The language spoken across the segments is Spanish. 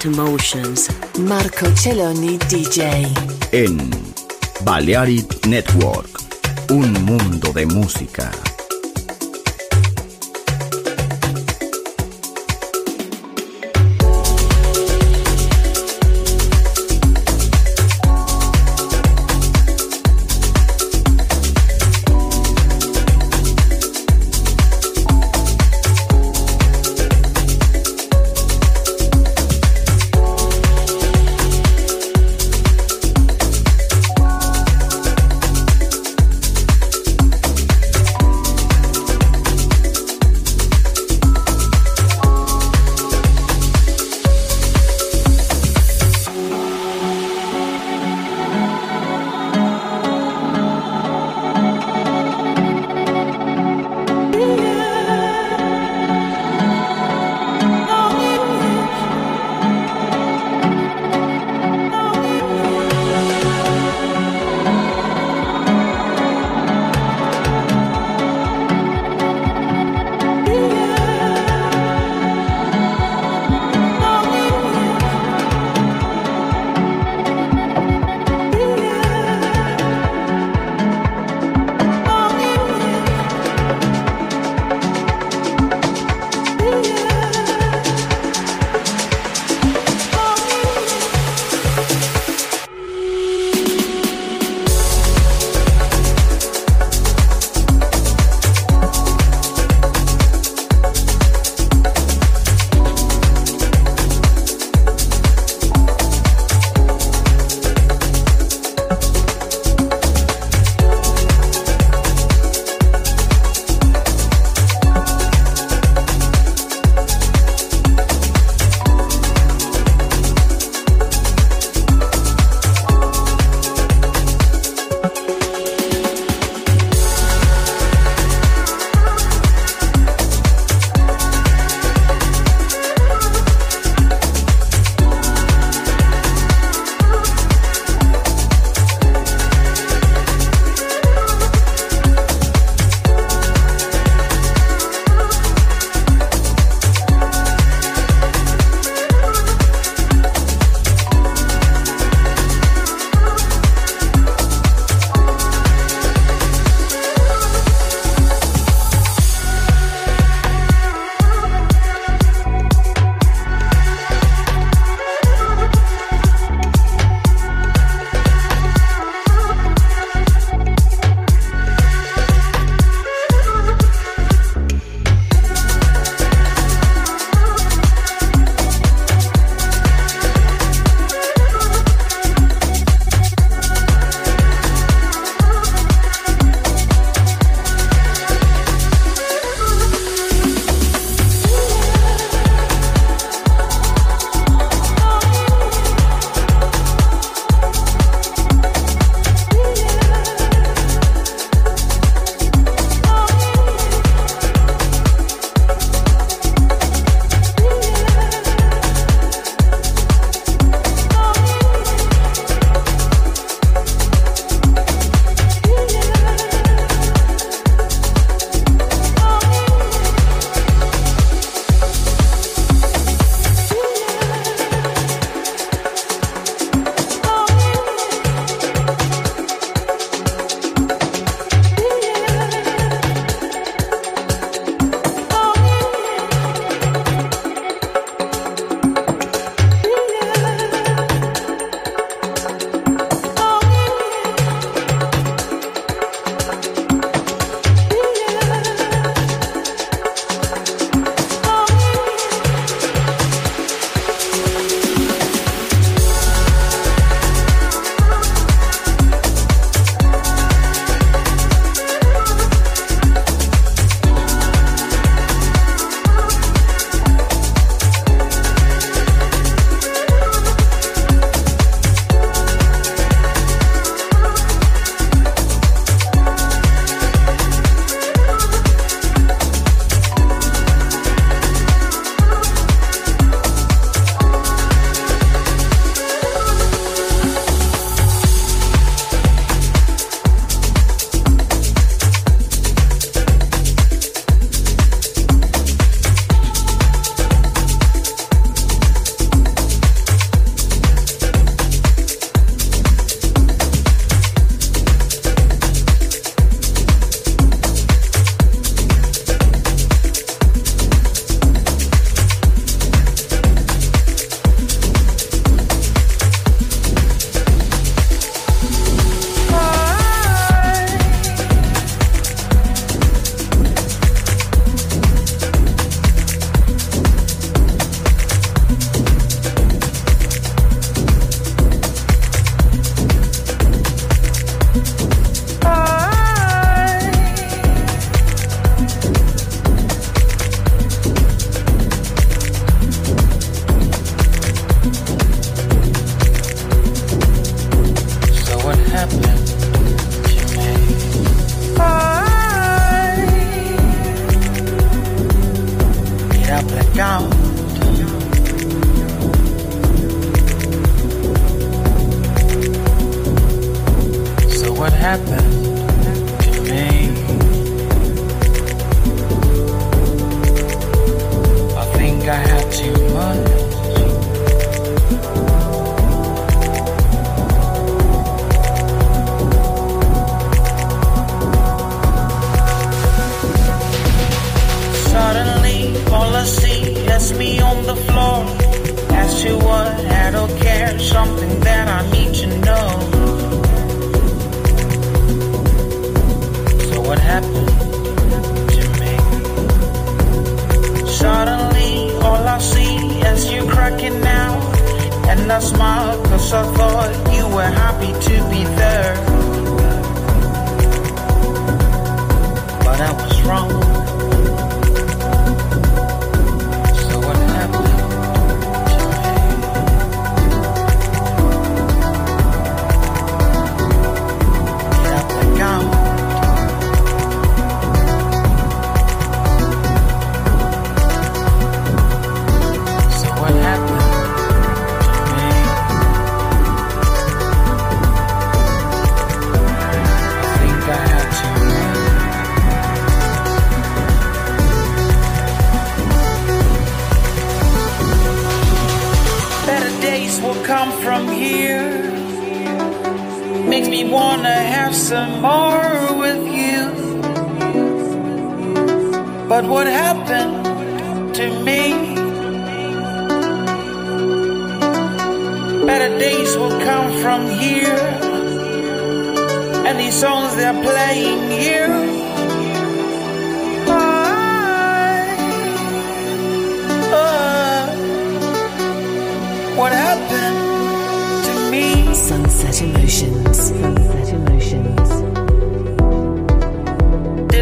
Emotions. Marco Celloni DJ. En Balearic Network, un mundo de música.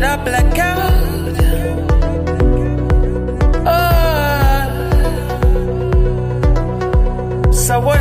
Did I black out? Oh. So what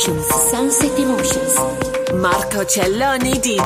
Emotions, Sunset Emotions. Marco Celloni di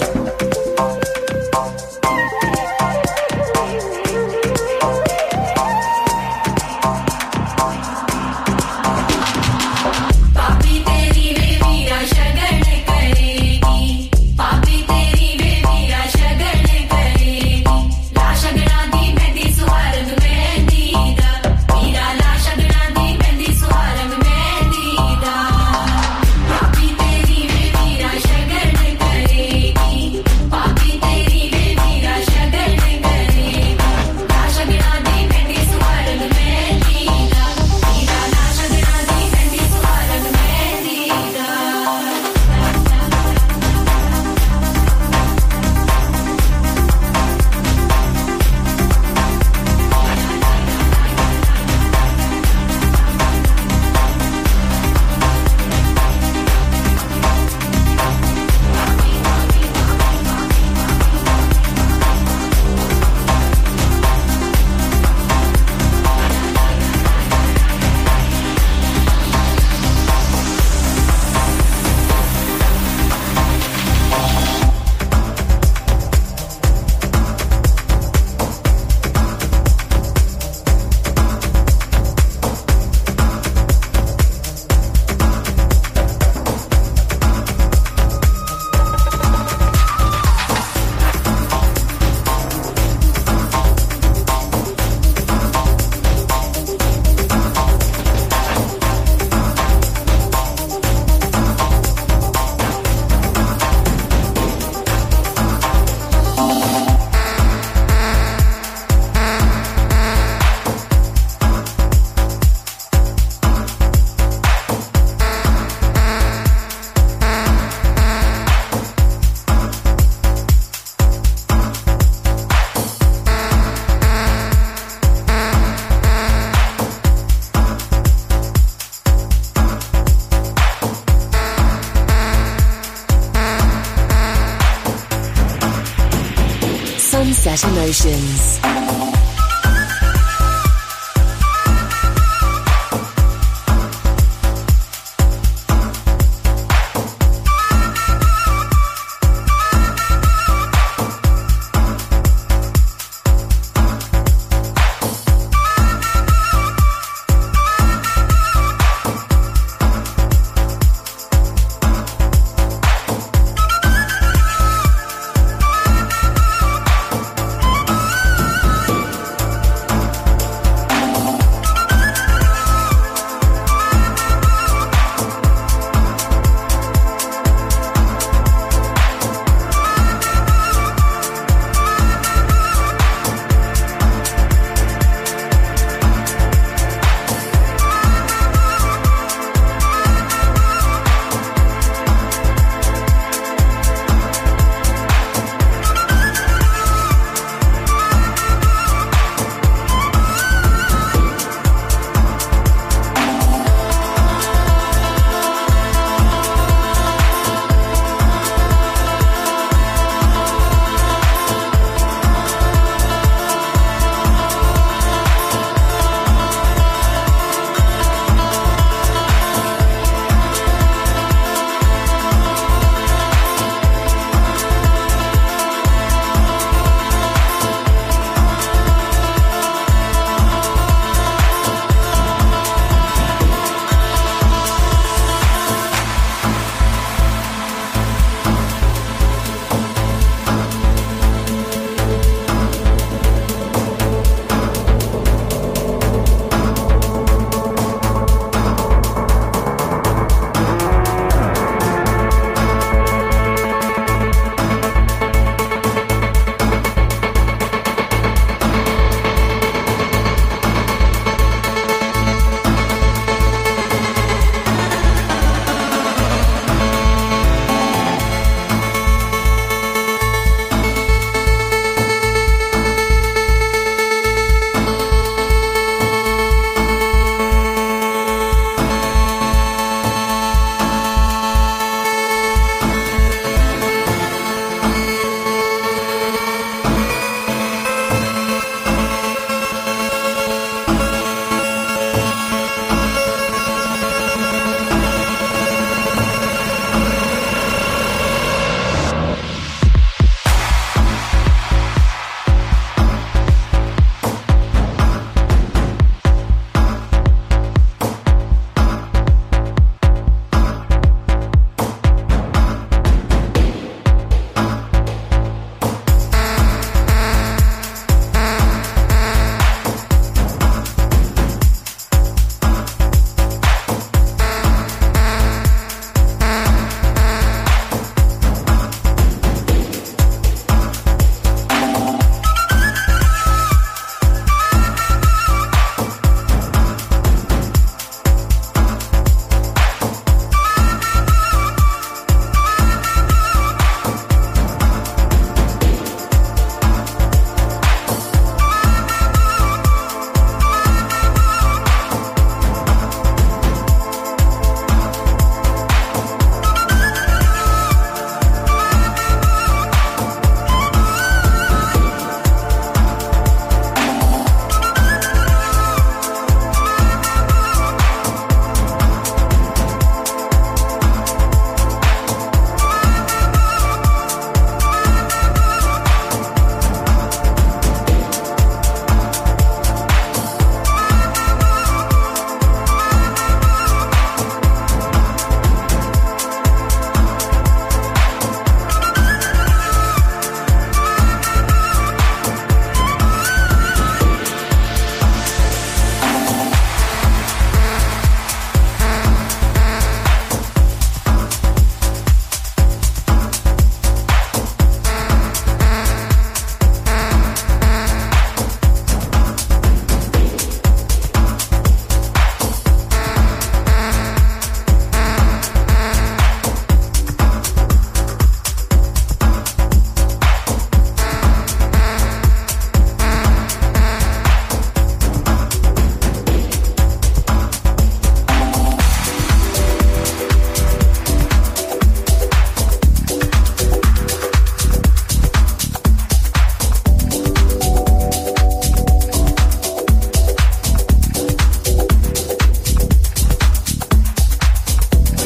Emotions.